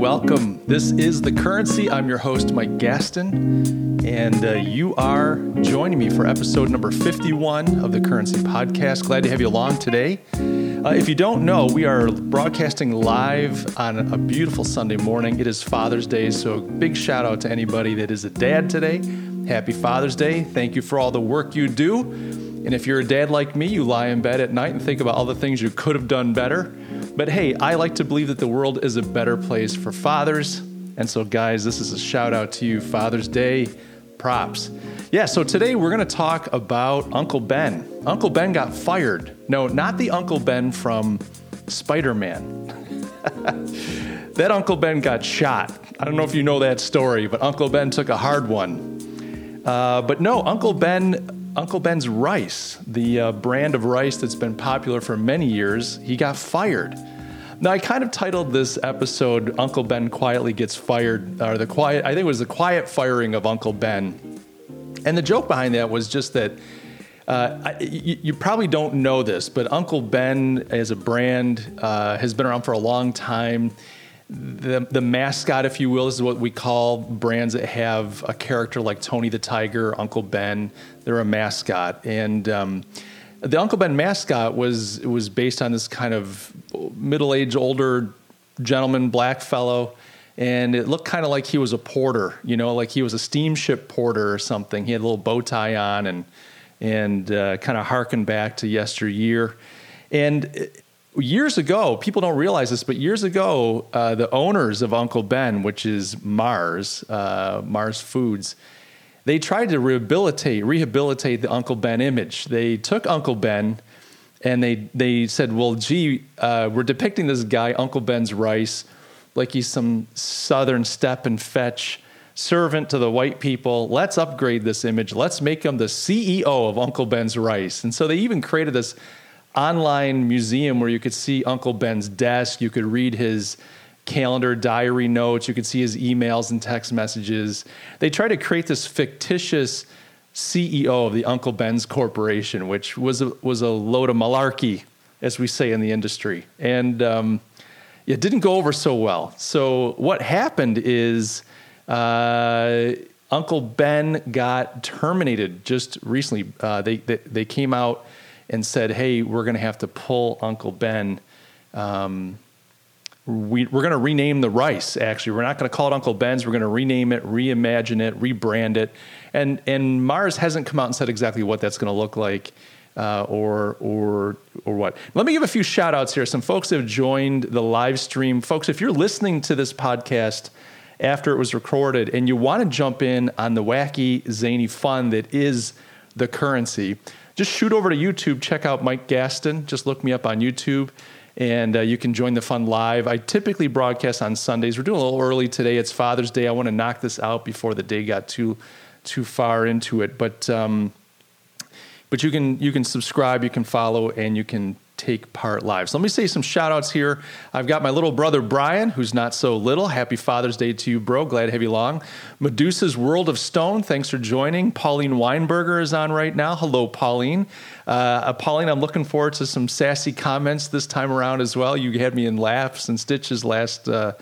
welcome. This is The Currency. I'm your host, Mike Gastin, and uh, you are joining me for episode number 51 of The Currency Podcast. Glad to have you along today. Uh, if you don't know, we are broadcasting live on a beautiful Sunday morning. It is Father's Day, so big shout out to anybody that is a dad today. Happy Father's Day. Thank you for all the work you do. And if you're a dad like me, you lie in bed at night and think about all the things you could have done better. But hey, I like to believe that the world is a better place for fathers. And so, guys, this is a shout out to you, Father's Day props. Yeah, so today we're going to talk about Uncle Ben. Uncle Ben got fired. No, not the Uncle Ben from Spider Man. that Uncle Ben got shot. I don't know if you know that story, but Uncle Ben took a hard one. Uh, but no, Uncle Ben Uncle Ben's Rice, the uh, brand of rice that's been popular for many years, he got fired. Now, I kind of titled this episode "Uncle Ben Quietly Gets Fired," or the quiet. I think it was the quiet firing of Uncle Ben, and the joke behind that was just that. Uh, I, you, you, probably don't know this, but Uncle Ben as a brand uh, has been around for a long time the the mascot, if you will, is what we call brands that have a character like Tony the Tiger, Uncle Ben. They're a mascot, and um, the Uncle Ben mascot was was based on this kind of middle aged, older gentleman, black fellow, and it looked kind of like he was a porter, you know, like he was a steamship porter or something. He had a little bow tie on, and and uh, kind of harkened back to yesteryear, and years ago, people don't realize this, but years ago, uh, the owners of Uncle Ben, which is Mars, uh, Mars Foods, they tried to rehabilitate rehabilitate the Uncle Ben image. They took Uncle Ben and they they said, "Well, gee, uh, we're depicting this guy, Uncle Ben's rice, like he's some Southern step and fetch." servant to the white people. Let's upgrade this image. Let's make him the CEO of Uncle Ben's Rice. And so they even created this online museum where you could see Uncle Ben's desk, you could read his calendar, diary notes, you could see his emails and text messages. They tried to create this fictitious CEO of the Uncle Ben's Corporation, which was a, was a load of malarkey, as we say in the industry. And um, it didn't go over so well. So, what happened is uh, Uncle Ben got terminated just recently. Uh, they, they, they came out and said, "Hey, we're going to have to pull Uncle Ben." Um, we, are going to rename the rice. Actually, we're not going to call it Uncle Ben's. We're going to rename it, reimagine it, rebrand it, and and Mars hasn't come out and said exactly what that's going to look like. Uh, or or or what? Let me give a few shout outs here. Some folks have joined the live stream. Folks, if you're listening to this podcast after it was recorded and you want to jump in on the wacky, zany fun that is the currency, just shoot over to YouTube, check out Mike Gastin. Just look me up on YouTube and uh, you can join the fun live. I typically broadcast on Sundays. We're doing a little early today. It's Father's Day. I want to knock this out before the day got too too far into it. But um, but you can you can subscribe, you can follow, and you can take part live. So let me say some shout outs here. I've got my little brother Brian, who's not so little. Happy Father's Day to you, bro. Glad to have you along. Medusa's World of Stone, thanks for joining. Pauline Weinberger is on right now. Hello, Pauline. Uh, uh, Pauline, I'm looking forward to some sassy comments this time around as well. You had me in laughs and stitches last. Uh,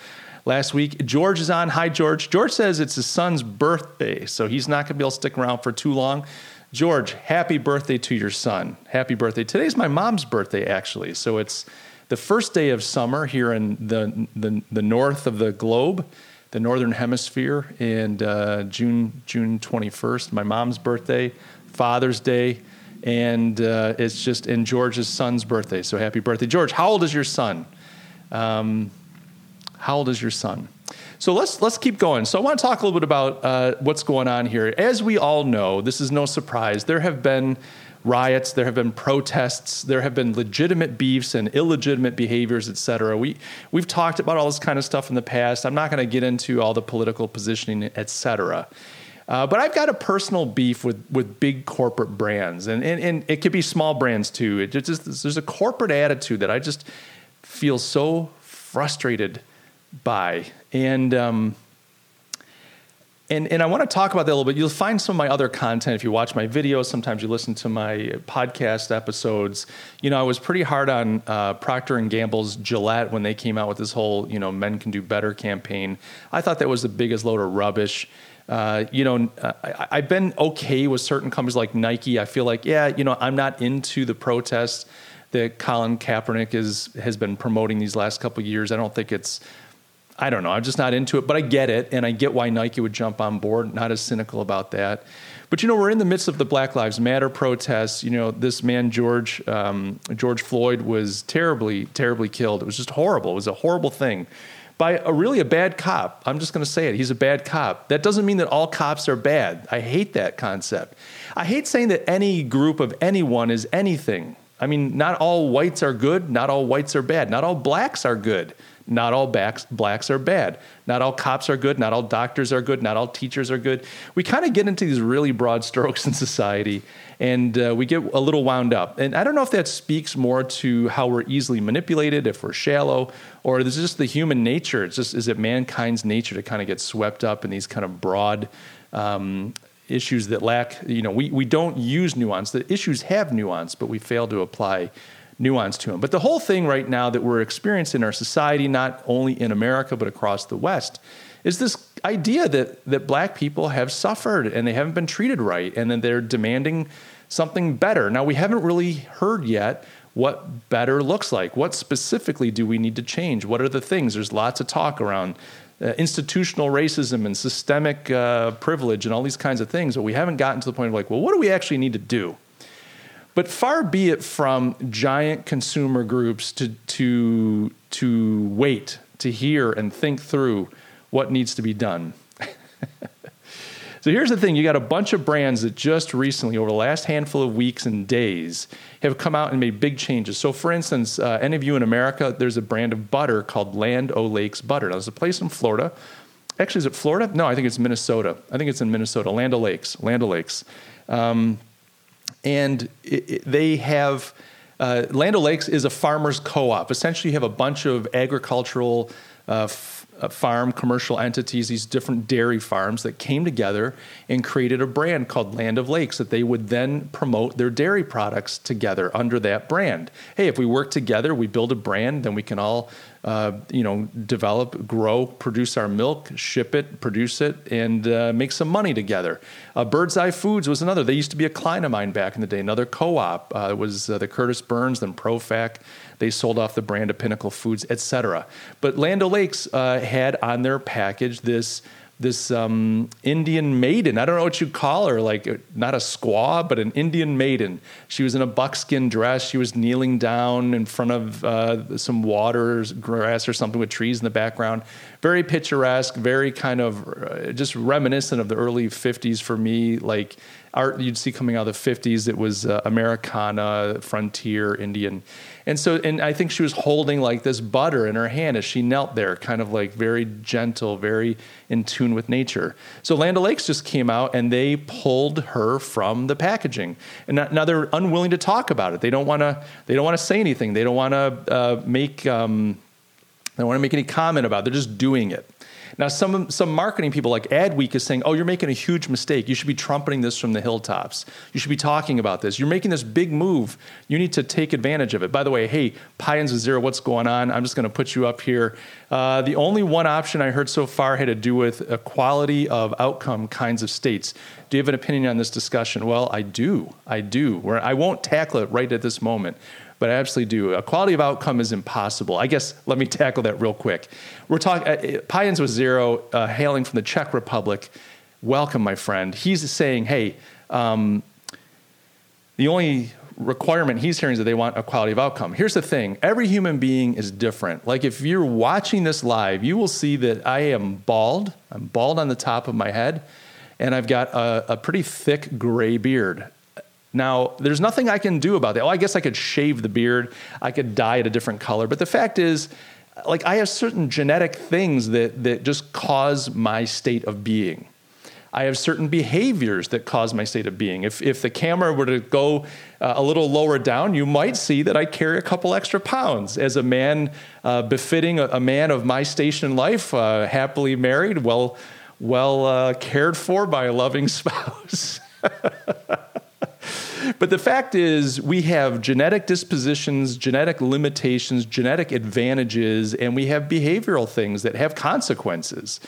last week. George is on. Hi, George. George says it's his son's birthday, so he's not going to be able to stick around for too long. George, happy birthday to your son. Happy birthday. Today's my mom's birthday, actually. So it's the first day of summer here in the, the, the north of the globe, the northern hemisphere, and uh, June, June 21st, my mom's birthday, Father's Day, and uh, it's just in George's son's birthday. So happy birthday. George, how old is your son? Um, how old is your son? So let's let's keep going. So I want to talk a little bit about uh, what's going on here. As we all know, this is no surprise. There have been riots, there have been protests, there have been legitimate beefs and illegitimate behaviors, et cetera. We we've talked about all this kind of stuff in the past. I'm not going to get into all the political positioning, et cetera. Uh, but I've got a personal beef with with big corporate brands, and and, and it could be small brands too. It just there's a corporate attitude that I just feel so frustrated by. And um, and and I want to talk about that a little bit. You'll find some of my other content if you watch my videos. Sometimes you listen to my podcast episodes. You know, I was pretty hard on uh, Procter and Gamble's Gillette when they came out with this whole you know men can do better campaign. I thought that was the biggest load of rubbish. Uh, you know, I, have been okay with certain companies like Nike. I feel like, yeah, you know, I'm not into the protests that Colin Kaepernick is has been promoting these last couple years. I don't think it's I don't know. I'm just not into it, but I get it, and I get why Nike would jump on board. Not as cynical about that. But you know, we're in the midst of the Black Lives Matter protests. You know, this man George um, George Floyd was terribly, terribly killed. It was just horrible. It was a horrible thing by a really a bad cop. I'm just going to say it. He's a bad cop. That doesn't mean that all cops are bad. I hate that concept. I hate saying that any group of anyone is anything. I mean, not all whites are good. Not all whites are bad. Not all blacks are good. Not all blacks, blacks are bad. Not all cops are good. Not all doctors are good. Not all teachers are good. We kind of get into these really broad strokes in society and uh, we get a little wound up. And I don't know if that speaks more to how we're easily manipulated, if we're shallow, or this is just the human nature? It's just, is it mankind's nature to kind of get swept up in these kind of broad um, issues that lack, you know, we, we don't use nuance. The issues have nuance, but we fail to apply nuance to them. But the whole thing right now that we're experiencing in our society, not only in America, but across the West, is this idea that, that black people have suffered and they haven't been treated right and then they're demanding something better. Now, we haven't really heard yet what better looks like. What specifically do we need to change? What are the things? There's lots of talk around uh, institutional racism and systemic uh, privilege and all these kinds of things, but we haven't gotten to the point of like, well, what do we actually need to do? But far be it from giant consumer groups to, to, to wait, to hear, and think through what needs to be done. so here's the thing you got a bunch of brands that just recently, over the last handful of weeks and days, have come out and made big changes. So, for instance, uh, any of you in America, there's a brand of butter called Land O'Lakes Butter. Now, there's a place in Florida. Actually, is it Florida? No, I think it's Minnesota. I think it's in Minnesota. Land O'Lakes. Land O'Lakes. Um, and it, it, they have uh, Land O'Lakes is a farmers co-op. Essentially, you have a bunch of agricultural uh, f- uh, farm commercial entities, these different dairy farms that came together and created a brand called Land of Lakes that they would then promote their dairy products together under that brand. Hey, if we work together, we build a brand, then we can all uh, you know, develop, grow, produce our milk, ship it, produce it, and uh, make some money together. Uh, Bird's Eye Foods was another. They used to be a client of mine back in the day. Another co-op uh, was uh, the Curtice Burns, then Profac. They sold off the brand of Pinnacle Foods, etc. But Land O'Lakes had on their package this this um, Indian maiden. I don't know what you'd call her, like not a squaw, but an Indian maiden. She was in a buckskin dress. She was kneeling down in front of uh, some water, grass or something with trees in the background. Very picturesque, very kind of uh, just reminiscent of the early 50s for me, like art you'd see coming out of the 50s. It was uh, Americana, frontier, Indian. And so, and I think she was holding like this butter in her hand as she knelt there, kind of like very gentle, very in tune with nature. So Land O'Lakes just came out and they pulled her from the packaging. And now they're unwilling to talk about it. They don't want to, they don't want to say anything. They don't want to uh, make, um, they don't want to make any comment about it. They're just doing it. Now, some some marketing people like Adweek is saying, "Oh, you're making a huge mistake. You should be trumpeting this from the hilltops. You should be talking about this. You're making this big move. You need to take advantage of it." By the way, hey, Pions with Zero, what's going on? I'm just going to put you up here. Uh, the only one option I heard so far had to do with equality of outcome kinds of states. Do you have an opinion on this discussion? Well, I do. I do. Where I won't tackle it right at this moment but I absolutely do. A quality of outcome is impossible. I guess let me tackle that real quick. We're talking uh, Pions with Zero, uh, hailing from the Czech Republic. Welcome, my friend. He's saying, hey, um, the only requirement he's hearing is that they want a quality of outcome. Here's the thing every human being is different. Like if you're watching this live, you will see that I am bald. I'm bald on the top of my head, and I've got a, a pretty thick gray beard. Now, there's nothing I can do about that. Oh, I guess I could shave the beard, I could dye it a different color. But the fact is, like, I have certain genetic things that, that just cause my state of being. I have certain behaviors that cause my state of being. If, if the camera were to go uh, a little lower down, you might see that I carry a couple extra pounds. As a man uh, befitting a, a, man of my station in life, uh, happily married, well well uh, cared for by a loving spouse. but the fact is, we have genetic dispositions, genetic limitations, genetic advantages, and we have behavioral things that have consequences.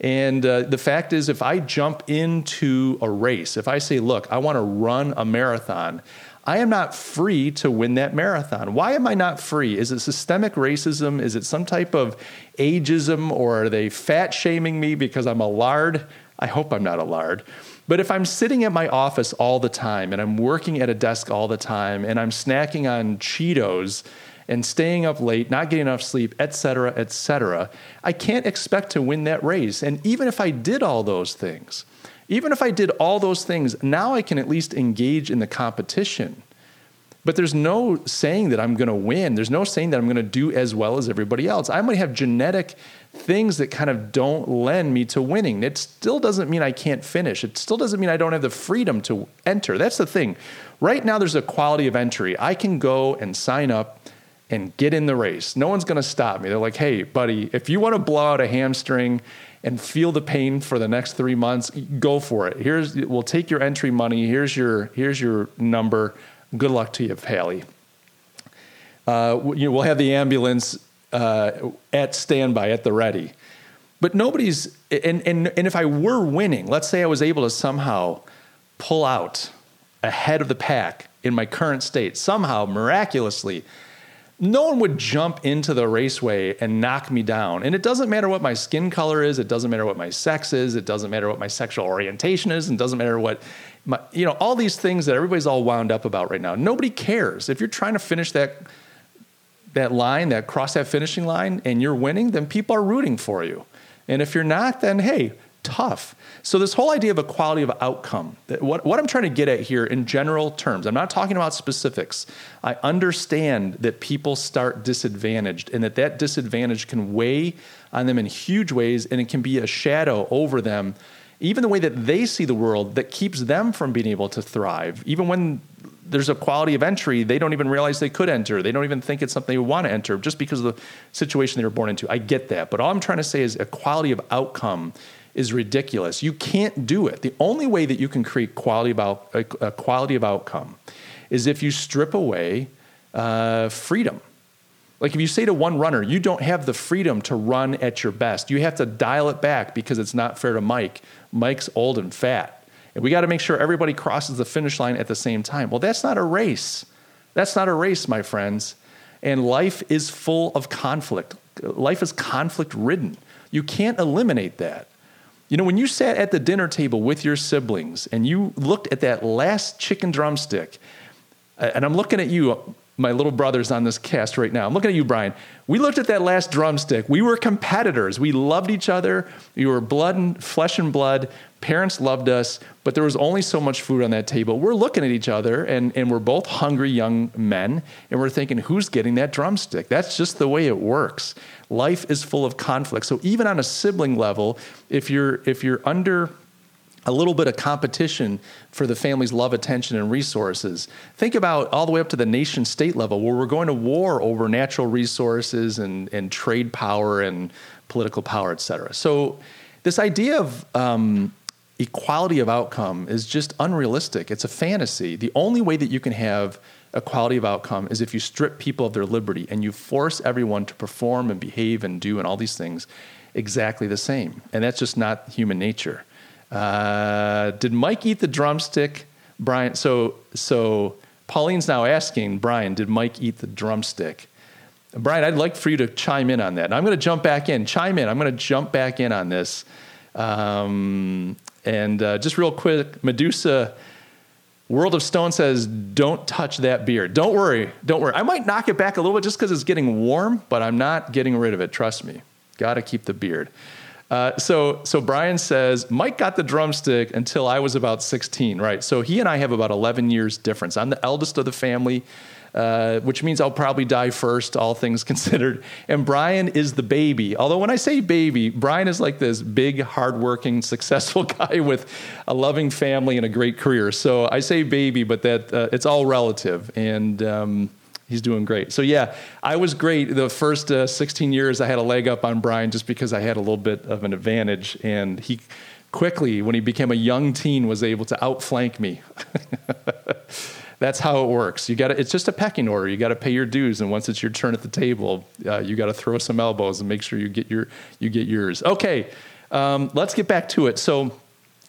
And uh, the fact is, if I jump into a race, if I say, look, I want to run a marathon, I am not free to win that marathon. Why am I not free? Is it systemic racism? Is it some type of ageism? Or are they fat shaming me because I'm a lard? I hope I'm not a lard. But if I'm sitting at my office all the time and I'm working at a desk all the time and I'm snacking on Cheetos and staying up late, not getting enough sleep, et cetera, et cetera, I can't expect to win that race. And even if I did all those things, even if I did all those things, now I can at least engage in the competition. But there's no saying that I'm going to win. There's no saying that I'm going to do as well as everybody else. I might have genetic things that kind of don't lend me to winning. It still doesn't mean I can't finish. It still doesn't mean I don't have the freedom to enter. That's the thing. Right now, there's a quality of entry. I can go and sign up and get in the race. No one's going to stop me. They're like, hey, buddy, if you want to blow out a hamstring and feel the pain for the next three months, go for it. Here's we'll take your entry money. Here's your here's your number. Good luck to you, Pally. Uh, you we'll have the ambulance uh, at standby at the ready. But nobody's and, and and if I were winning, let's say I was able to somehow pull out ahead of the pack in my current state, somehow miraculously no one would jump into the raceway and knock me down. And it doesn't matter what my skin color is, it doesn't matter what my sex is, it doesn't matter what my sexual orientation is, and doesn't matter what my, you know, all these things that everybody's all wound up about right now. Nobody cares. If you're trying to finish that that line, that cross that finishing line and you're winning, then people are rooting for you. And if you're not, then hey, tough. So, this whole idea of equality of outcome, what, what I'm trying to get at here in general terms, I'm not talking about specifics. I understand that people start disadvantaged and that that disadvantage can weigh on them in huge ways and it can be a shadow over them, even the way that they see the world that keeps them from being able to thrive. Even when there's a quality of entry they don't even realize they could enter. They don't even think it's something they want to enter just because of the situation they were born into. I get that. But all I'm trying to say is a quality of outcome is ridiculous. You can't do it. The only way that you can create quality about a, quality of outcome is if you strip away uh, freedom. Like if you say to one runner, you don't have the freedom to run at your best. You have to dial it back because it's not fair to Mike. Mike's old and fat. We got to make sure everybody crosses the finish line at the same time. Well, that's not a race. That's not a race, my friends. And life is full of conflict. Life is conflict ridden. You can't eliminate that. You know, when you sat at the dinner table with your siblings and you looked at that last chicken drumstick, and I'm looking at you, my little brothers on this cast right now. I'm looking at you, Brian. We looked at that last drumstick. We were competitors. We loved each other. We were blood and flesh and blood. Parents loved us, but there was only so much food on that table. We're looking at each other, and, and we're both hungry young men, and we're thinking, who's getting that drumstick? That's just the way it works. Life is full of conflict. So even on a sibling level, if you're if you're under a little bit of competition for the family's love, attention, and resources. Think about all the way up to the nation state level where we're going to war over natural resources and, and trade power and political power, et cetera. So, this idea of um, equality of outcome is just unrealistic. It's a fantasy. The only way that you can have equality of outcome is if you strip people of their liberty and you force everyone to perform and behave and do and all these things exactly the same. And that's just not human nature. Uh, did Mike eat the drumstick? Brian, so so Pauline's now asking Brian, did Mike eat the drumstick? Brian, I'd like for you to chime in on that. And I'm going to jump back in. Chime in. I'm going to jump back in on this. Um, and uh, just real quick, Medusa, World of Stone says, don't touch that beard. Don't worry. Don't worry. I might knock it back a little bit just because it's getting warm, but I'm not getting rid of it. Trust me. Got to keep the beard. Uh, so, so Brian says Mike got the drumstick until I was about 16, right? So he and I have about 11 years difference. I'm the eldest of the family, uh, which means I'll probably die first, all things considered. And Brian is the baby. Although when I say baby, Brian is like this big, hardworking, successful guy with a loving family and a great career. So I say baby, but that uh, it's all relative. And um, He's doing great. So yeah, I was great. The first uh, 16 years, I had a leg up on Brian just because I had a little bit of an advantage, and he quickly, when he became a young teen, was able to outflank me. That's how it works. You got It's just a pecking order. You got to pay your dues, and once it's your turn at the table, uh, you got to throw some elbows and make sure you get your you get yours. Okay, um, let's get back to it. So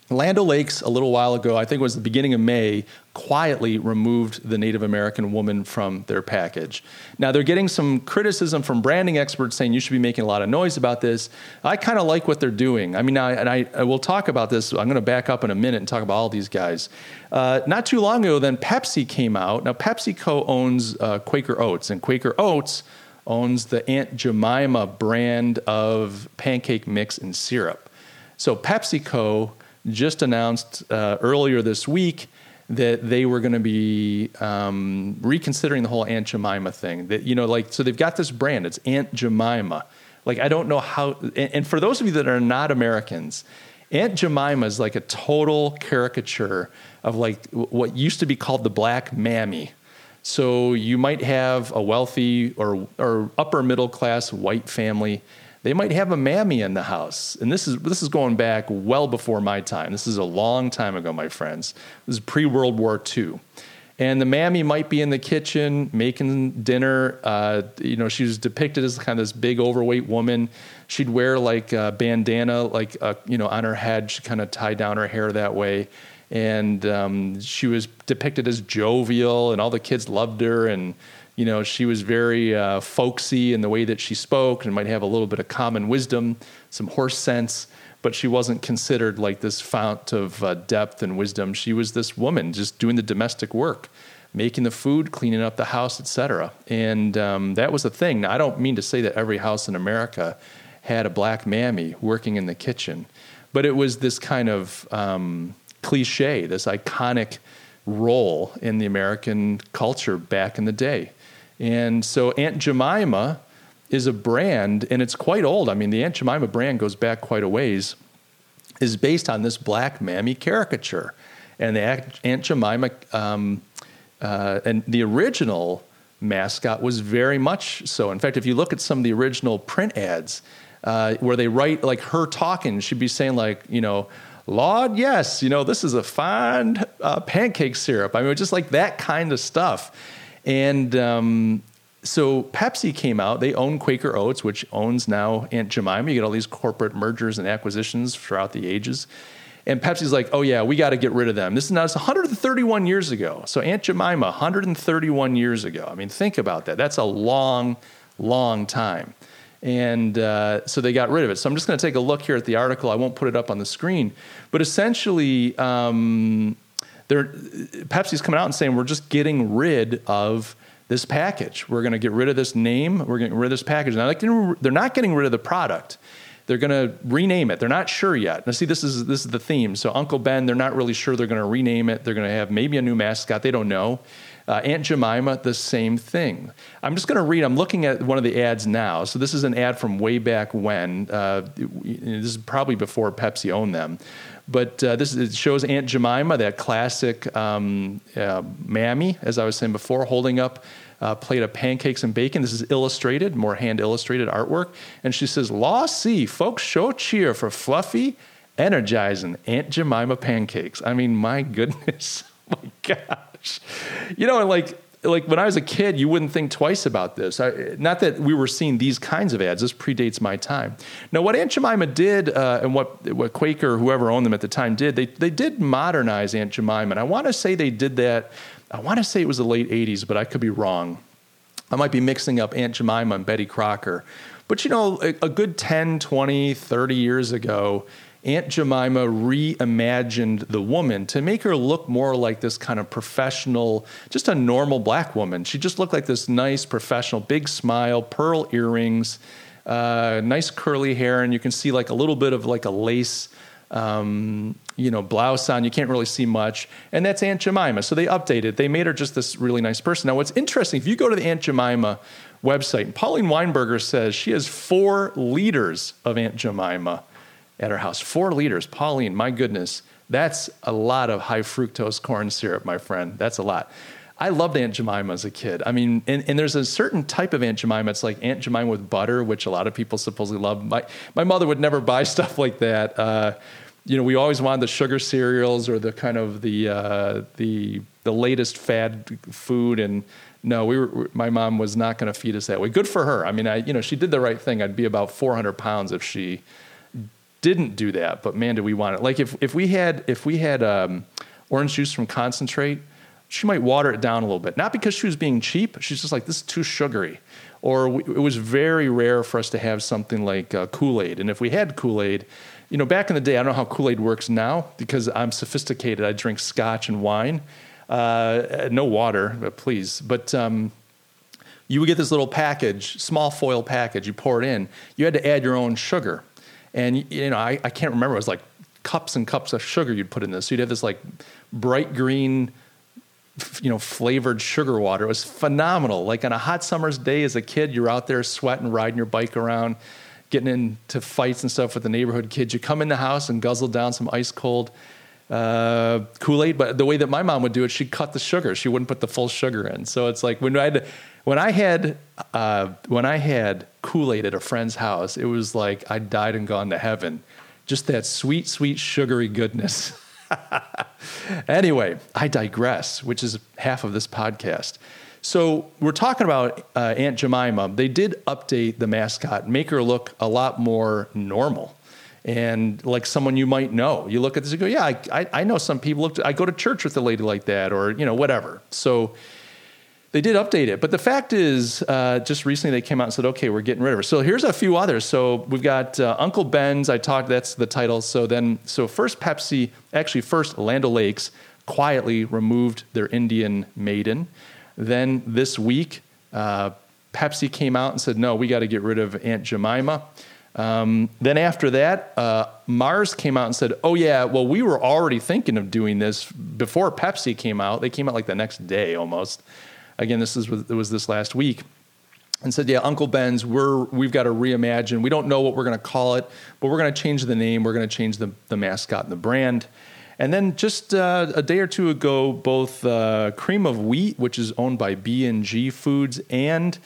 Land O'Lakes, a little while ago, I think it was the beginning of May, quietly removed the Native American woman from their package. Now, they're getting some criticism from branding experts saying you should be making a lot of noise about this. I kind of like what they're doing. I mean, I, and I, I, will talk about this. I'm going to back up in a minute and talk about all these guys. Uh, not too long ago, then Pepsi came out. Now, PepsiCo owns uh, Quaker Oats, and Quaker Oats owns the Aunt Jemima brand of pancake mix and syrup. So, PepsiCo just announced uh, earlier this week that they were going to be um, reconsidering the whole Aunt Jemima thing. That you know, like, so they've got this brand. It's Aunt Jemima. Like, I don't know how. And, and for those of you that are not Americans, Aunt Jemima is like a total caricature of like what used to be called the black mammy. So you might have a wealthy or or upper middle class white family they might have a mammy in the house. And this is this is going back well before my time. This is a long time ago, my friends. This is pre World War II. And the mammy might be in the kitchen making dinner. Uh, you know, she was depicted as kind of this big, overweight woman. She'd wear like a bandana, like uh, you know, on her head. She kind of tied down her hair that way, and um, she was depicted as jovial, and all the kids loved her. And you know, she was very uh, folksy in the way that she spoke and might have a little bit of common wisdom, some horse sense, but she wasn't considered like this fount of uh, depth and wisdom. She was this woman just doing the domestic work, making the food, cleaning up the house, etc. And um, that was a thing. Now, I don't mean to say that every house in America had a black mammy working in the kitchen, but it was this kind of um, cliche, this iconic role in the American culture back in the day. And so Aunt Jemima is a brand, and it's quite old. I mean, the Aunt Jemima brand goes back quite a ways, is based on this black mammy caricature. And the Aunt Jemima, um, uh, and the original mascot was very much so. In fact, if you look at some of the original print ads, uh, where they write like her talking, she'd be saying like, you know, Lord, yes, you know, this is a fine uh, pancake syrup. I mean, just like that kind of stuff. And um, so Pepsi came out. They own Quaker Oats, which owns now Aunt Jemima. You get all these corporate mergers and acquisitions throughout the ages. And Pepsi's like, oh yeah, we got to get rid of them. This is now it's 131 years ago. So Aunt Jemima, 131 years ago. I mean, think about that. That's a long, long time. And uh, so they got rid of it. So I'm just going to take a look here at the article. I won't put it up on the screen, but essentially, um, they're, Pepsi's coming out and saying we're just getting rid of this package. We're going to get rid of this name. We're getting rid of this package. Now they're not getting rid of the product. They're going to rename it. They're not sure yet. Now, see, this is this is the theme. So Uncle Ben, they're not really sure. They're going to rename it. They're going to have maybe a new mascot. They don't know. Uh, Aunt Jemima, the same thing. I'm just going to read. I'm looking at one of the ads now. So this is an ad from way back when. Uh, this is probably before Pepsi owned them. But uh, this it shows Aunt Jemima, that classic um, uh, mammy, as I was saying before, holding up a plate of pancakes and bacon. This is illustrated, more hand illustrated artwork. And she says, Law C, folks, show cheer for fluffy, energizing Aunt Jemima pancakes. I mean, my goodness. my gosh. You know, like like when I was a kid, you wouldn't think twice about this. I, not that we were seeing these kinds of ads. This predates my time. Now, what Aunt Jemima did, uh, and what what Quaker, whoever owned them at the time, did, they they did modernize Aunt Jemima, and I want to say they did that. I want to say it was the late '80s, but I could be wrong. I might be mixing up Aunt Jemima and Betty Crocker. But you know, a, a good 10, 20, 30 years ago, Aunt Jemima reimagined the woman to make her look more like this kind of professional, just a normal black woman. She just looked like this nice professional, big smile, pearl earrings, uh, nice curly hair, and you can see like a little bit of like a lace. Um, you know, blouse on. You can't really see much. And that's Aunt Jemima. So they updated. They made her just this really nice person. Now, what's interesting, if you go to the Aunt Jemima website, Pauline Weinberger says she has four liters of Aunt Jemima at our house. Four liters. Pauline, my goodness, that's a lot of high fructose corn syrup, my friend. That's a lot. I loved Aunt Jemima as a kid. I mean, and, and, there's a certain type of Aunt Jemima. It's like Aunt Jemima with butter, which a lot of people supposedly love. My my mother would never buy stuff like that. Uh, you know, we always wanted the sugar cereals or the kind of the uh, the the latest fad food. And no, we were. My mom was not going to feed us that way. Good for her. I mean, I you know she did the right thing. I'd be about 400 pounds if she didn't do that. But man, do we want it? Like if if we had if we had um, orange juice from concentrate she might water it down a little bit. Not because she was being cheap. She's just like, this is too sugary. Or we, it was very rare for us to have something like uh, Kool Aid. And if we had Kool Aid, you know, back in the day, I don't know how Kool Aid works now because I'm sophisticated. I drink scotch and wine. Uh, no water, but please. But um, you would get this little package, small foil package, you pour it in. You had to add your own sugar. And, you know, I, I can't remember. It was like cups and cups of sugar you'd put in this. So you'd have this like bright green you know, flavored sugar water. It was phenomenal. Like on a hot summer's day as a kid, you're out there sweating, riding your bike around, getting into fights and stuff with the neighborhood kids. You come in the house and guzzle down some ice cold uh, Kool Aid. But the way that my mom would do it, she'd cut the sugar. She wouldn't put the full sugar in. So it's like when I had, when I had uh, when I had Kool Aid at a friend's house, it was like I died and gone to heaven. Just that sweet, sweet, sugary goodness. anyway, I digress, which is half of this podcast. So we're talking about uh, Aunt Jemima. They did update the mascot, make her look a lot more normal and like someone you might know. You look at this and go, yeah, I, I, I know some people. Look, I go to church with a lady like that, or you know, whatever. So they did update it, but the fact is, uh, just recently they came out and said, "Okay, we're getting rid of her." So here's a few others. So we've got uh, Uncle Ben's. I talked. That's the title. So then, so first Pepsi, actually first Land O'Lakes quietly removed their Indian maiden. Then this week, uh, Pepsi came out and said, "No, we got to get rid of Aunt Jemima." Um, then after that, uh, Mars came out and said, "Oh yeah, well we were already thinking of doing this before Pepsi came out. They came out like the next day almost." Again, this is, it was this last week and said, "Yeah, Uncle Ben's, we're we've got to reimagine. We don't know what we're going to call it, but we're going to change the name. We're going to change the the mascot and the brand." And then just uh, a day or two ago, both uh, Cream of Wheat, which is owned by B and G Foods, and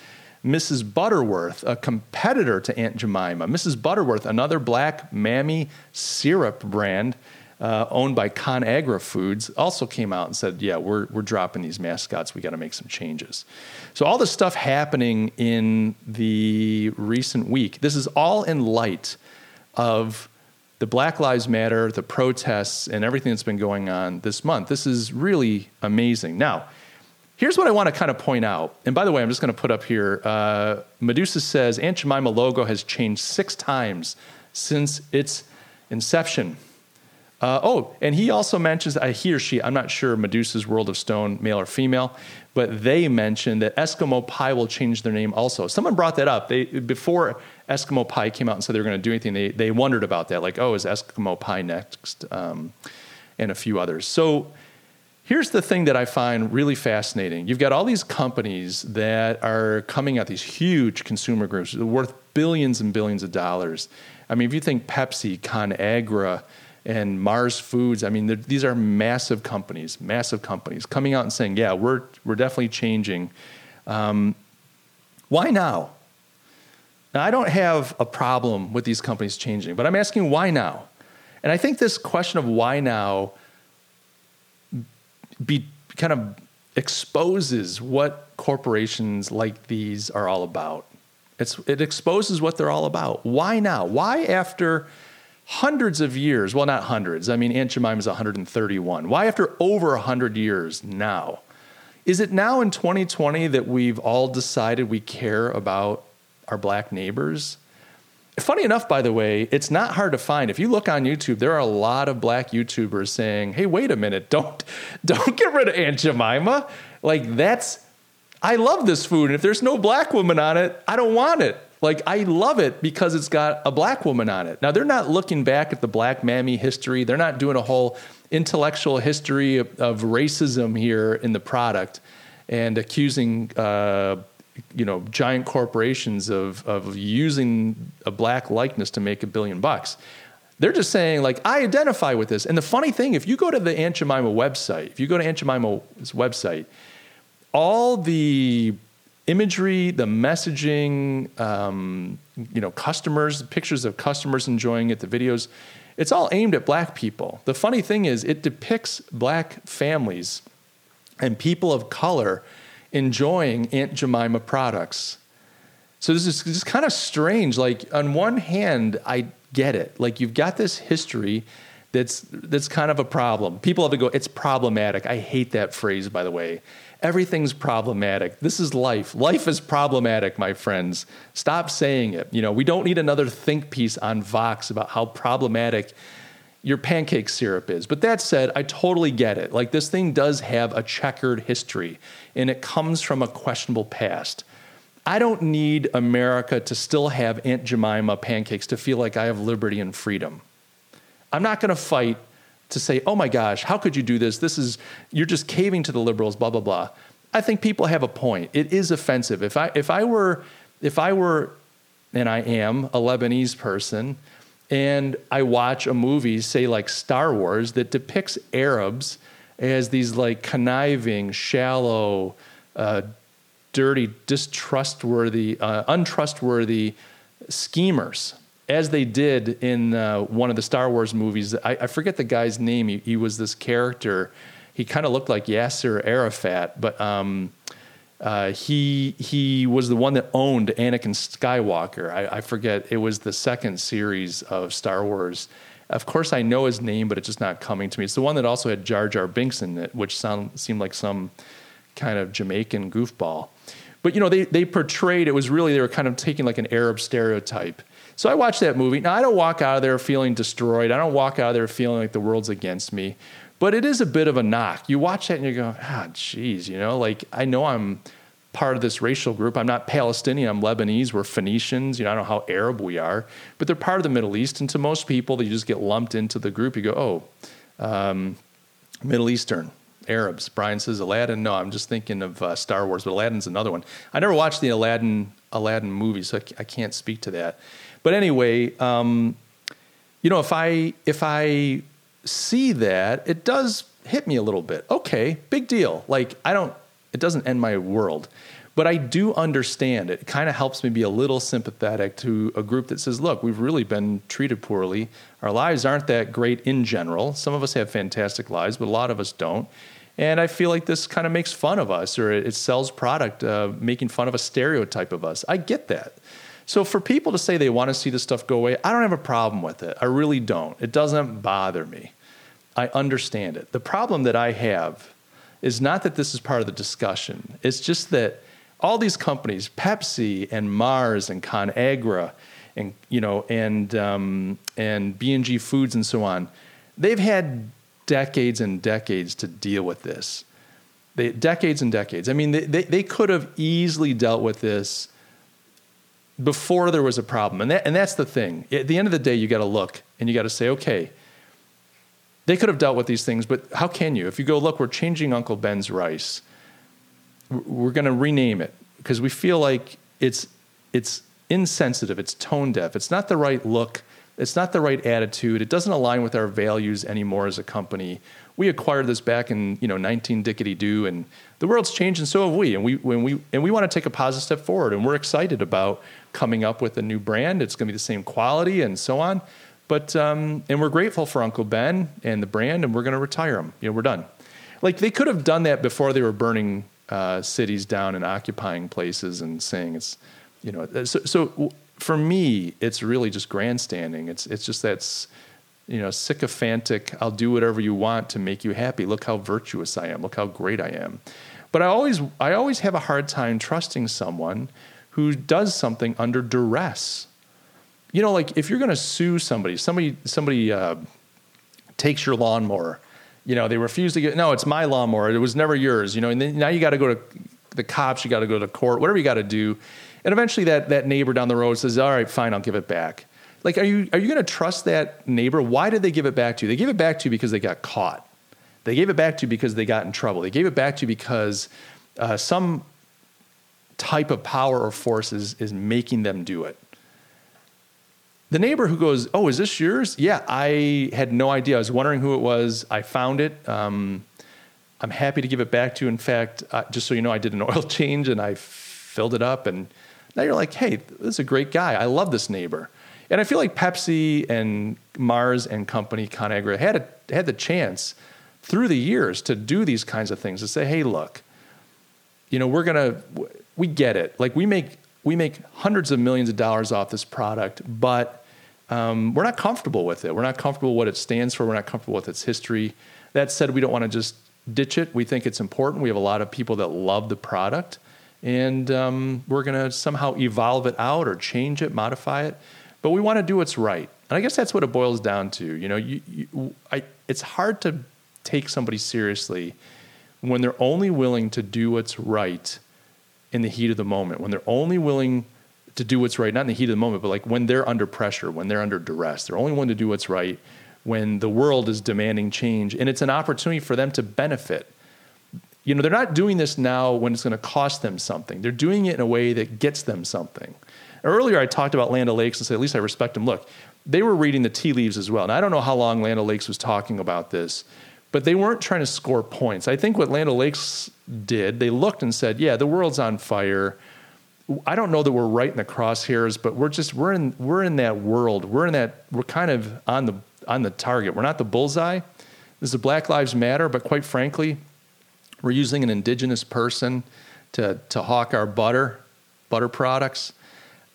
Mrs. Butterworth, a competitor to Aunt Jemima. Mrs. Butterworth, another black mammy syrup brand, uh, owned by ConAgra Foods, also came out and said, "Yeah, we're we're dropping these mascots. We got to make some changes." So all this stuff happening in the recent week. This is all in light of the Black Lives Matter, the protests, and everything that's been going on this month. This is really amazing. Now. Here's what I want to kind of point out. And by the way, I'm just going to put up here uh, Medusa says Aunt Jemima logo has changed six times since its inception. Uh, oh, and he also mentions, uh, he or she, I'm not sure Medusa's World of Stone, male or female, but they mentioned that Eskimo Pie will change their name also. Someone brought that up. They, before Eskimo Pie came out and said they were going to do anything, they, they wondered about that. Like, oh, is Eskimo Pie next? Um, and a few others. So here's the thing that I find really fascinating. You've got all these companies that are coming out, these huge consumer groups worth billions and billions of dollars. I mean, if you think Pepsi, ConAgra, and Mars Foods. I mean, these are massive companies, massive companies coming out and saying, "Yeah, we're we're definitely changing." Um, why now? Now, I don't have a problem with these companies changing, but I'm asking why now. And I think this question of why now be kind of exposes what corporations like these are all about. It's, it exposes what they're all about. Why now? Why after hundreds of years, well, not hundreds, I mean, Aunt Jemima is 131. Why, after over 100 years now? Is it now in 2020 that we've all decided we care about our black neighbors? Funny enough, by the way, it's not hard to find. If you look on YouTube, there are a lot of black YouTubers saying, "Hey, wait a minute, don't don't get rid of Aunt Jemima." Like that's I love this food, and if there's no black woman on it, I don't want it. Like I love it because it's got a black woman on it. Now they're not looking back at the black mammy history. They're not doing a whole intellectual history of, of racism here in the product and accusing uh, you know giant corporations of of using a black likeness to make a billion bucks. They're just saying like I identify with this. And the funny thing, if you go to the Aunt Jemima website, if you go to Aunt Jemima's website, all the imagery, the messaging, um, you know, customers, pictures of customers enjoying it, the videos, it's all aimed at black people. The funny thing is, it depicts black families and people of color enjoying Aunt Jemima products. So this is just kind of strange. Like on one hand, I get it. Like you've got this history that's that's kind of a problem. People have to go, it's problematic. I hate that phrase, by the way. Everything's problematic. This is life. Life is problematic, my friends. Stop saying it. You know, we don't need another think piece on Vox about how problematic your pancake syrup is. But that said, I totally get it. Like this thing does have a checkered history and it comes from a questionable past. I don't need America to still have Aunt Jemima pancakes to feel like I have liberty and freedom. I'm not going to fight to say, oh my gosh, how could you do this? This is, you're just caving to the liberals, blah, blah, blah. I think people have a point. It is offensive. If I, if I were, if I were, and I am a Lebanese person, and I watch a movie, say like Star Wars, that depicts Arabs as these like conniving, shallow, uh, dirty, distrustworthy, uh, untrustworthy schemers as they did in uh, one of the Star Wars movies. I, I forget the guy's name. He, he was this character. He kind of looked like Yasser Arafat, but um, uh, he he was the one that owned Anakin Skywalker. I, I, forget. It was the second series of Star Wars. Of course, I know his name, but it's just not coming to me. It's the one that also had Jar Jar Binks in it, which sound, seemed like some kind of Jamaican goofball. But you know, they they portrayed it was really they were kind of taking like an Arab stereotype so I watched that movie. Now I don't walk out of there feeling destroyed. I don't walk out of there feeling like the world's against me. But it is a bit of a knock. You watch that and you go, ah, geez, you know, like I know I'm part of this racial group. I'm not Palestinian. I'm Lebanese. We're Phoenicians. You know, I don't know how Arab we are, but they're part of the Middle East. And to most people, they just get lumped into the group. You go, oh, um, Middle Eastern. Arabs. Brian says Aladdin. No, I'm just thinking of uh, Star Wars, but Aladdin's another one. I never watched the Aladdin Aladdin movie, so I can't speak to that. But anyway, um, you know, if I if I see that, it does hit me a little bit. Okay, big deal. Like I don't, it doesn't end my world, but I do understand it. Kind of helps me be a little sympathetic to a group that says, "Look, we've really been treated poorly. Our lives aren't that great in general. Some of us have fantastic lives, but a lot of us don't." And I feel like this kind of makes fun of us, or it sells product, uh, making fun of a stereotype of us. I get that. So for people to say they want to see this stuff go away, I don't have a problem with it. I really don't. It doesn't bother me. I understand it. The problem that I have is not that this is part of the discussion. It's just that all these companies, Pepsi and Mars and ConAgra, and you know, and um, and B&G Foods and so on, they've had decades and decades to deal with this. They, decades and decades. I mean, they, they, they could have easily dealt with this before there was a problem. And, that, and that's the thing. At the end of the day, you got to look and you got to say, okay, they could have dealt with these things, but how can you? If you go, look, we're changing Uncle Ben's rice, we're going to rename it because we feel like it's, it's insensitive, it's tone deaf, it's not the right look, it's not the right attitude, it doesn't align with our values anymore as a company. We acquired this back in you know 19 dickety doo, and the world's changed, and so have we. And we when we and we want to take a positive step forward, and we're excited about coming up with a new brand. It's going to be the same quality and so on. But um, and we're grateful for Uncle Ben and the brand, and we're going to retire them. You know, we're done. Like they could have done that before they were burning uh, cities down and occupying places and saying it's, you know, so, so for me, it's really just grandstanding. It's it's just that's you know sycophantic. I'll do whatever you want to make you happy. Look how virtuous I am. Look how great I am. But I always I always have a hard time trusting someone who does something under duress. You know, like if you're going to sue somebody, somebody somebody uh, takes your lawnmower. You know, they refuse to get. No, it's my lawnmower. It was never yours. You know, and then now you got to go to the cops. You got to go to court. Whatever you got to do, and eventually that that neighbor down the road says, "All right, fine, I'll give it back." Like, are you are you going to trust that neighbor? Why did they give it back to you? They gave it back to you because they got caught. They gave it back to you because they got in trouble. They gave it back to you because uh, some type of power or force is, is making them do it. The neighbor who goes, Oh, is this yours? Yeah, I had no idea. I was wondering who it was. I found it. Um, I'm happy to give it back to you. In fact, uh, just so you know, I did an oil change and I filled it up. And now you're like, hey, this is a great guy. I love this neighbor. And I feel like Pepsi and Mars and company, ConAgra, had, a, had the chance through the years to do these kinds of things to say, hey, look, you know, we're going to, we get it. Like we make, we make hundreds of millions of dollars off this product, but um, we're not comfortable with it. We're not comfortable what it stands for. We're not comfortable with its history. That said, we don't want to just ditch it. We think it's important. We have a lot of people that love the product, and um, we're going to somehow evolve it out or change it, modify it but we want to do what's right. And I guess that's what it boils down to. You know, you, you, I, it's hard to take somebody seriously when they're only willing to do what's right in the heat of the moment, when they're only willing to do what's right, not in the heat of the moment, but like when they're under pressure, when they're under duress. They're only willing to do what's right when the world is demanding change. And it's an opportunity for them to benefit. You know, they're not doing this now when it's going to cost them something. They're doing it in a way that gets them something. Earlier, I talked about Land O'Lakes and said, at least I respect them. Look, they were reading the tea leaves as well. And I don't know how long Land O'Lakes was talking about this, but they weren't trying to score points. I think what Land O'Lakes did, they looked and said, yeah, the world's on fire. I don't know that we're right in the crosshairs, but we're just we're in we're in that world. We're in that we're kind of on the on the target. We're not the bullseye. This is Black Lives Matter, but quite frankly, we're using an indigenous person to to hawk our butter, butter products.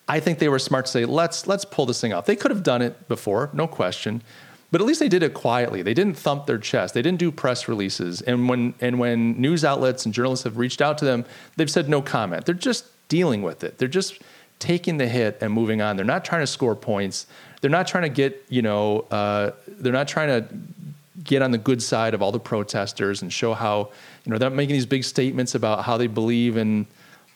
I think they were smart to say, let's let's pull this thing off. They could have done it before, no question. But at least they did it quietly. They didn't thump their chest. They didn't do press releases. And when and when news outlets and journalists have reached out to them, they've said no comment. They're just dealing with it. They're just taking the hit and moving on. They're not trying to score points. They're not trying to get, you know, uh, they're not trying to get on the good side of all the protesters and show how, you know, they're making these big statements about how they believe in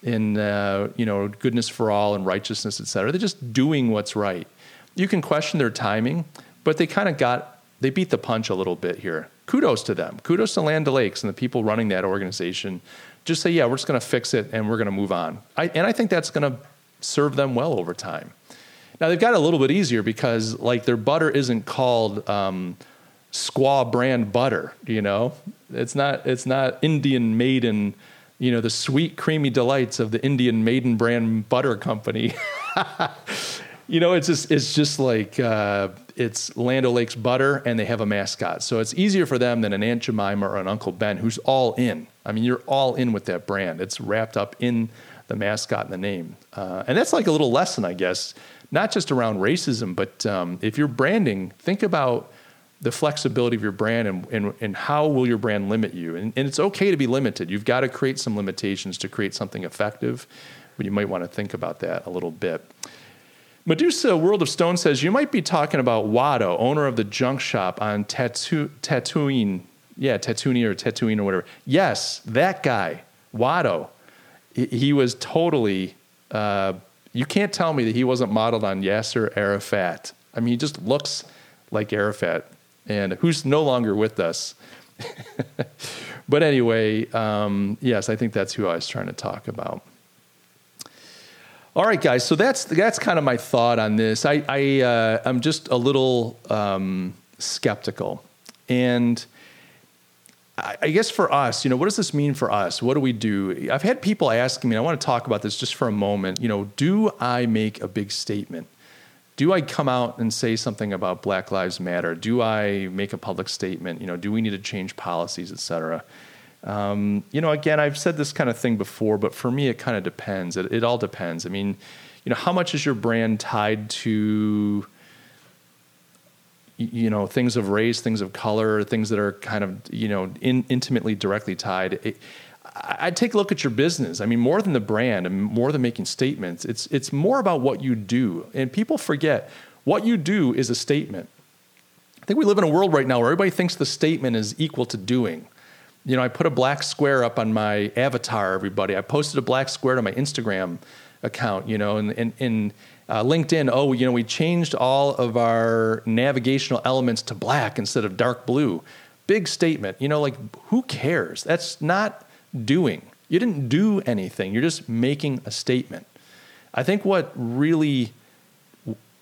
in uh, you know goodness for all and righteousness, et cetera. They're just doing what's right. You can question their timing, but they kind of got they beat the punch a little bit here. Kudos to them. Kudos to Land O'Lakes and the people running that organization. Just say, yeah, we're just going to fix it and we're going to move on. I, and I think that's going to serve them well over time. Now they've got it a little bit easier because like their butter isn't called um, Squaw brand butter. You know, it's not it's not Indian maiden you know, the sweet, creamy delights of the Indian Maiden brand butter company. you know, it's just it's just like uh, it's Land O'Lakes butter, and they have a mascot, so it's easier for them than an Aunt Jemima or an Uncle Ben, who's all in. I mean, you're all in with that brand. It's wrapped up in the mascot and the name, uh, and that's like a little lesson, I guess, not just around racism, but um, if you're branding, think about the flexibility of your brand and, and, and how will your brand limit you. And, and it's okay to be limited. You've got to create some limitations to create something effective, but you might want to think about that a little bit. Medusa World of Stone says you might be talking about Watto, owner of the junk shop on Tattoo, Tatooine. Yeah, Tatooine or Tatooine or whatever. Yes, that guy, Watto. He, he was totally, uh, you can't tell me that he wasn't modeled on Yasser Arafat. I mean, he just looks like Arafat and who's no longer with us. but anyway, um, yes, I think that's who I was trying to talk about. All right, guys. So that's that's kind of my thought on this. I, I uh, I'm just a little um, skeptical, and I, I guess for us, you know, what does this mean for us? What do we do? I've had people asking me. I want to talk about this just for a moment. You know, do I make a big statement? Do I come out and say something about Black Lives Matter? Do I make a public statement? You know, do we need to change policies, et cetera? Um, you know, again, I've said this kind of thing before, but for me, it kind of depends. It, it all depends. I mean, you know, how much is your brand tied to, you know, things of race, things of color, things that are kind of, you know, in, intimately, directly tied? It, I'd take a look at your business. I mean, more than the brand and more than making statements, it's it's more about what you do. And people forget what you do is a statement. I think we live in a world right now where everybody thinks the statement is equal to doing. You know, I put a black square up on my avatar, everybody. I posted a black square to my Instagram account, you know, and, and uh, LinkedIn, oh, you know, we changed all of our navigational elements to black instead of dark blue. Big statement. You know, like, who cares? That's not doing. You didn't do anything. You're just making a statement. I think what really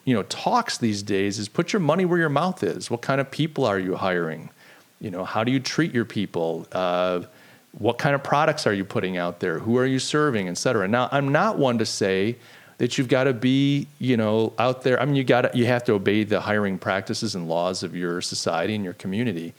you know talks these days is put your money where your mouth is. What kind of people are you hiring? You know, how do you treat your people? Uh, what kind of products are you putting out there? Who are you serving, et cetera? Now, I'm not one to say that you've got to be, you know, out there. I mean, you got you have to obey the hiring practices and laws of your society and your community.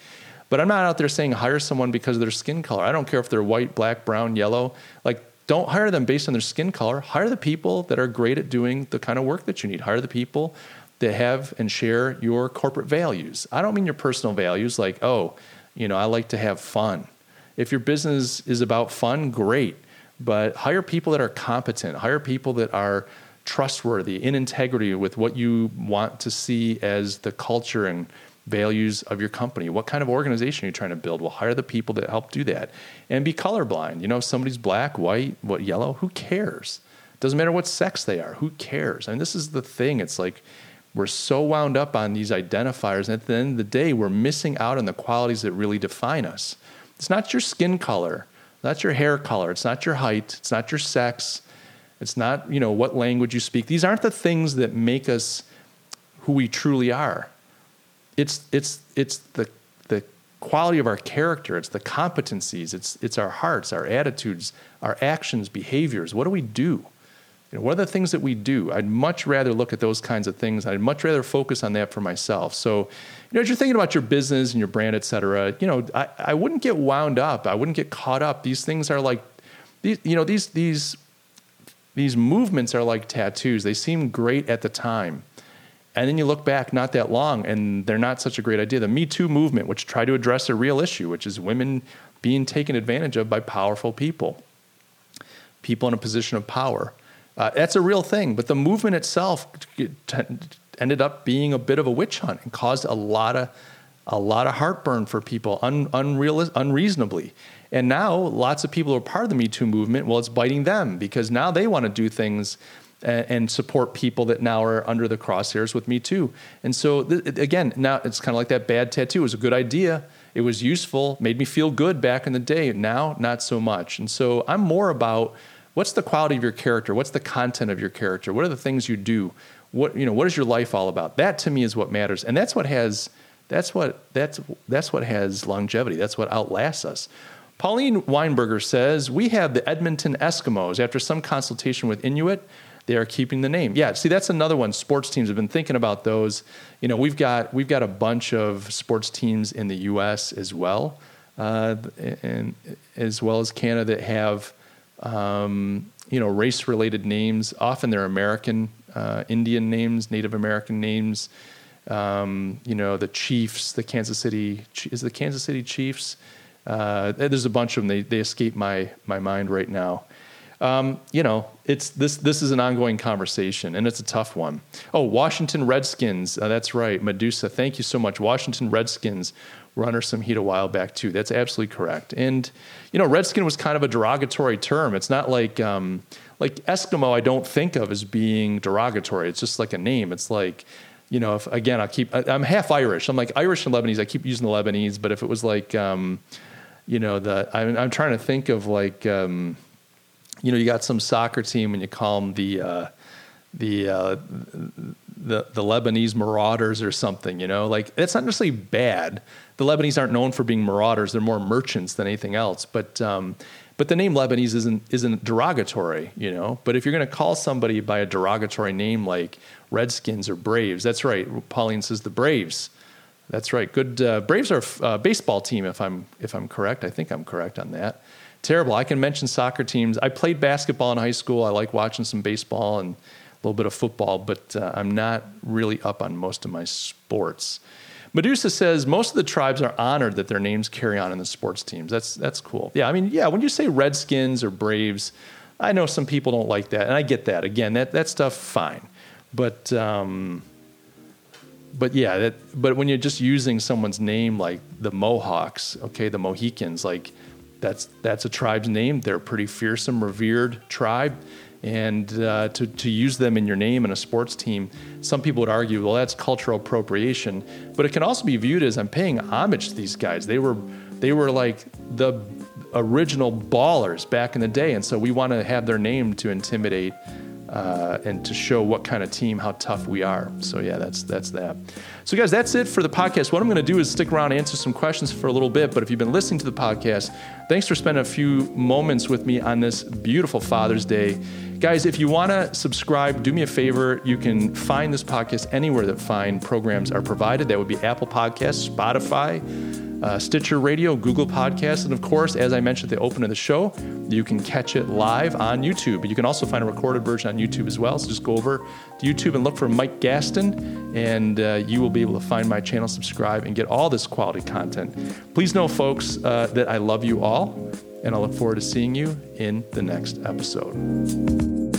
But I'm not out there saying hire someone because of their skin color. I don't care if they're white, black, brown, yellow. Like, don't hire them based on their skin color. Hire the people that are great at doing the kind of work that you need. Hire the people that have and share your corporate values. I don't mean your personal values, like, oh, you know, I like to have fun. If your business is about fun, great. But hire people that are competent, hire people that are trustworthy, in integrity with what you want to see as the culture and values of your company. What kind of organization are you trying to build? Well, hire the people that help do that. And be colorblind. You know, somebody's black, white, what yellow, who cares? Doesn't matter what sex they are. Who cares? I mean, this is the thing. It's like we're so wound up on these identifiers, and at the end of the day, we're missing out on the qualities that really define us. It's not your skin color, not your hair color, it's not your height, it's not your sex, it's not, you know, what language you speak. These aren't the things that make us who we truly are. It's it's it's the the quality of our character, it's the competencies, it's it's our hearts, our attitudes, our actions, behaviors. What do we do? You know, what are the things that we do? I'd much rather look at those kinds of things. I'd much rather focus on that for myself. So, you know, as you're thinking about your business and your brand, et cetera, you know, I, I wouldn't get wound up. I wouldn't get caught up. These things are like, these, you know, these, these, these movements are like tattoos. They seem great at the time. And then you look back not that long and they're not such a great idea. The Me Too movement, which tried to address a real issue, which is women being taken advantage of by powerful people, people in a position of power uh, that's a real thing, but the movement itself t- ended up being a bit of a witch hunt and caused a lot of a lot of heartburn for people, un, unreal, unreasonably. And now lots of people who are part of the Me Too movement. Well, it's biting them because now they want to do things and, support people that now are under the crosshairs with Me Too. And so th- again, now it's kind of like that bad tattoo. It was a good idea. It was useful, made me feel good back in the day. Now, not so much. And so I'm more about what's the quality of your character? What's the content of your character? What are the things you do? What you know, what is your life all about? That to me is what matters. And that's what has that's what that's that's what has longevity. That's what outlasts us. Pauline Weinberger says, We have the Edmonton Eskimos. After some consultation with Inuit, they are keeping the name. Yeah, see, that's another one. Sports teams have been thinking about those. You know, we've got we've got a bunch of sports teams in the U.S. as well, uh, and as well as Canada that have um, you know, race-related names. Often they're American, uh, Indian names, Native American names. Um, you know, the Chiefs, the Kansas City is the Kansas City Chiefs. Uh, there's a bunch of them. They they escape my my mind right now. Um, you know, it's this this is an ongoing conversation, and it's a tough one. Oh, Washington Redskins. Uh, that's right, Medusa. Thank you so much, Washington Redskins were under some heat a while back too. That's absolutely correct. And you know, redskin was kind of a derogatory term. It's not like um, like Eskimo. I don't think of as being derogatory. It's just like a name. It's like you know, if again, I keep I, am half Irish. I'm like Irish and Lebanese. I keep using the Lebanese, but if it was like um, you know, the I'm, I'm trying to think of like um, you know, you got some soccer team and you call them the uh, the uh, the the Lebanese marauders or something. You know, like it's not necessarily bad the Lebanese aren't known for being marauders; they're more merchants than anything else. But um, but the name Lebanese isn't isn't derogatory, you know. But if you're going to call somebody by a derogatory name like Redskins or Braves, that's right. Pauline says the Braves. That's right. Good. Uh, Braves are a uh, baseball team, if I'm if I'm correct. I think I'm correct on that. Terrible. I can mention soccer teams. I played basketball in high school. I like watching some baseball and a little bit of football, but uh, I'm not really up on most of my sports. Medusa says most of the tribes are honored that their names carry on in the sports teams. That's that's cool. Yeah, I mean, yeah, when you say Redskins or Braves, I know some people don't like that, and I get that. Again, that that stuff fine, but um, but yeah, that but when you're just using someone's name like the Mohawks, okay, the Mohicans, like that's that's a tribe's name. They're a pretty fearsome, revered tribe and uh, to, to use them in your name in a sports team, some people would argue, well, that's cultural appropriation. But it can also be viewed as I'm paying homage to these guys. They were they were like the original ballers back in the day, and so we want to have their name to intimidate uh, and to show what kind of team, how tough we are. So yeah, that's that's that. So guys, that's it for the podcast. What I'm going to do is stick around and answer some questions for a little bit. But if you've been listening to the podcast, thanks for spending a few moments with me on this beautiful Father's Day. Guys, if you want to subscribe, do me a favor. You can find this podcast anywhere that fine programs are provided. That would be Apple Podcasts, Spotify uh, Stitcher Radio, Google Podcasts, and of course, as I mentioned at the open of the show, you can catch it live on YouTube. You can also find a recorded version on YouTube as well. So just go over to YouTube and look for Mike Gastin, and uh, you will be able to find my channel, subscribe, and get all this quality content. Please know, folks, uh, that I love you all, and I look forward to seeing you in the next episode.